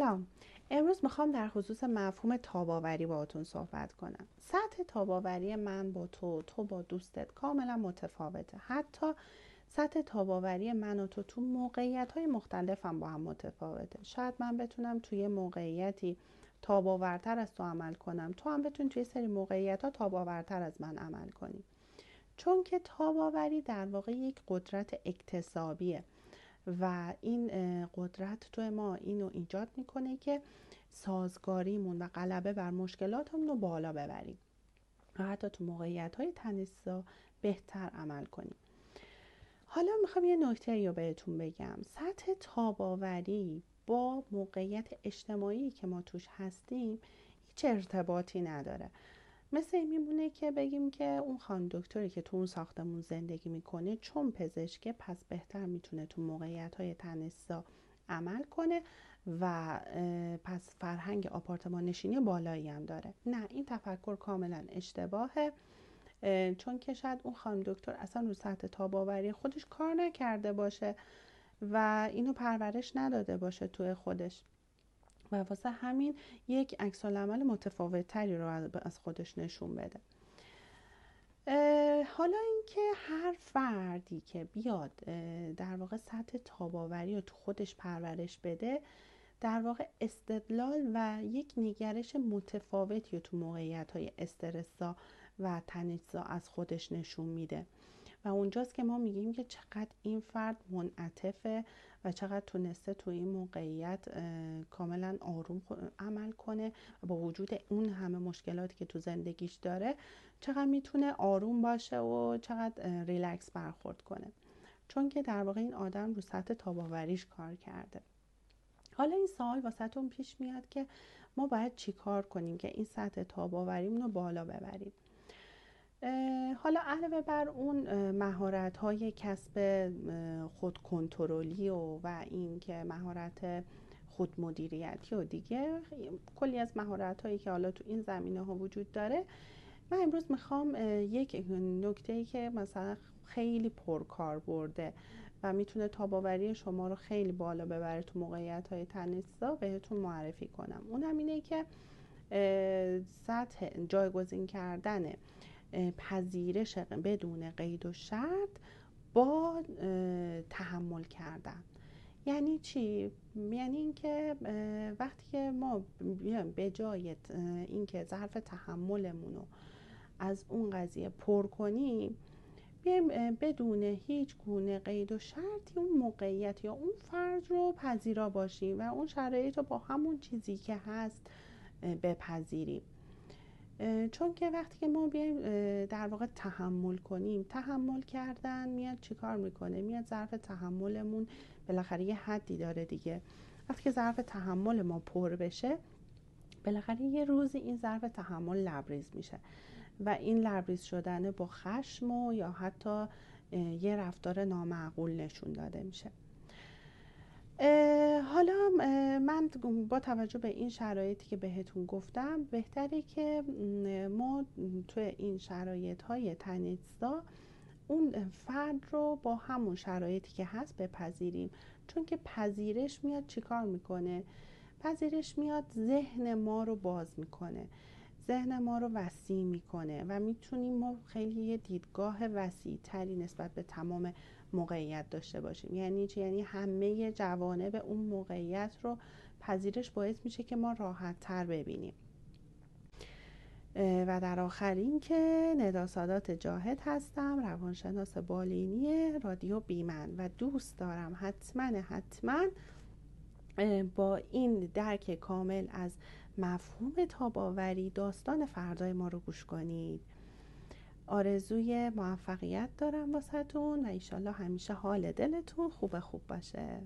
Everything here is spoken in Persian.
سلام. امروز می‌خوام در خصوص مفهوم تاباوری باهاتون صحبت کنم. سطح تاباوری من با تو تو با دوستت کاملا متفاوته. حتی سطح تاباوری من و تو تو موقعیت های مختلف هم با هم متفاوته. شاید من بتونم توی موقعیتی تاباورتر از تو عمل کنم. تو هم بتونی توی سری موقعیت ها تاباورتر از من عمل کنی. چون که تاباوری در واقع یک قدرت اکتسابیه. و این قدرت تو ما اینو ایجاد می‌کنه که سازگاریمون و غلبه بر مشکلاتمون رو بالا ببریم و حتی تو موقعیت های تنیسا بهتر عمل کنیم. حالا می‌خوام یه نکته رو بهتون بگم. سطح تاباوری با موقعیت اجتماعی که ما توش هستیم هیچ ارتباطی نداره. مثل این میمونه که بگیم که اون خانم دکتری که تو اون ساختمون زندگی می‌کنه چون پزشکه پس بهتر می‌تونه تو موقعیت های تنسا عمل کنه و پس فرهنگ آپارتمان نشینی بالایی هم داره. نه این تفکر کاملا اشتباهه چون که شاید اون خانم دکتر اصلا رو سطح تاباوری خودش کار نکرده باشه و اینو پرورش نداده باشه توی خودش. و واسه همین یک عکس عمل متفاوت تری رو از خودش نشون بده. حالا اینکه هر فردی که بیاد در واقع سطح تاباوری رو تو خودش پرورش بده در واقع استدلال و یک نگرش متفاوتی رو تو موقعیت های استرسا و تنیسا از خودش نشون میده. و اونجاست که ما میگیم که چقدر این فرد منعطفه و چقدر تونسته تو این موقعیت کاملا آروم عمل کنه با وجود اون همه مشکلاتی که تو زندگیش داره چقدر می‌تونه آروم باشه و چقدر ریلکس برخورد کنه. چون که در واقع این آدم رو سطح تاباوریش کار کرده. حالا این سوال واسهتون پیش میاد که ما باید چیکار کنیم که این سطح تاباوریمون رو بالا ببریم؟ حالا علاوه بر اون مهارت های کسب خود کنترلی و و اینکه مهارت خود مدیریتی و دیگه کلی از مهارت هایی که حالا تو این زمینه ها وجود داره. من امروز می‌خوام یک نکته ای که مثلا خیلی پرکار برده و می‌تونه تاباوری شما رو خیلی بالا ببره تو موقعیت های تنیسا بهتون معرفی کنم. اونم اینه که سطح جایگزین کردن پذیرش بدون قید و شرط با تحمل کردن. یعنی چی؟ یعنی اینکه وقتی که ما به جای اینکه ظرف تحملمون رو از اون قضیه پر کنیم بیایم بدون هیچ گونه قید و شرطی اون موقعیت یا اون فرد رو پذیرا باشیم و اون شرایط رو با همون چیزی که هست بپذیریم. چون که وقتی که ما بیایم در واقع تحمل کنیم تحمل کردن میاد چیکار می‌کنه؟ میاد ظرف تحملمون بالاخره یه حدی داره دیگه. وقتی که ظرف تحمل ما پر بشه بالاخره یه روزی این ظرف تحمل لبریز میشه و این لبریز شدن با خشم و یا حتی یه رفتار نامعقول نشون داده میشه. حالا من با توجه به این شرایطی که بهتون گفتم بهتره که ما توی این شرایط های تنیسا اون فرد رو با همون شرایطی که هست بپذیریم. چون که پذیرش میاد چیکار می‌کنه؟ پذیرش میاد ذهن ما رو باز می‌کنه. ذهن ما رو وسیع می‌کنه و می‌تونیم ما خیلی یه دیدگاه وسیع تری نسبت به تمام موقعیت داشته باشیم. یعنی چی؟ یعنی همه جوانب اون موقعیت رو پذیرش باعث میشه که ما راحت تر ببینیم و در آخرین که ندا سادات جاهد هستم روانشناس بالینی رادیو بیمن. و دوست دارم حتما حتما با این درک کامل از مفهوم تاباوری داستان فردای ما رو گوش کنید. آرزوی موفقیت دارم واسهتون و ایشالله همیشه حال دلتون خوب خوب باشه.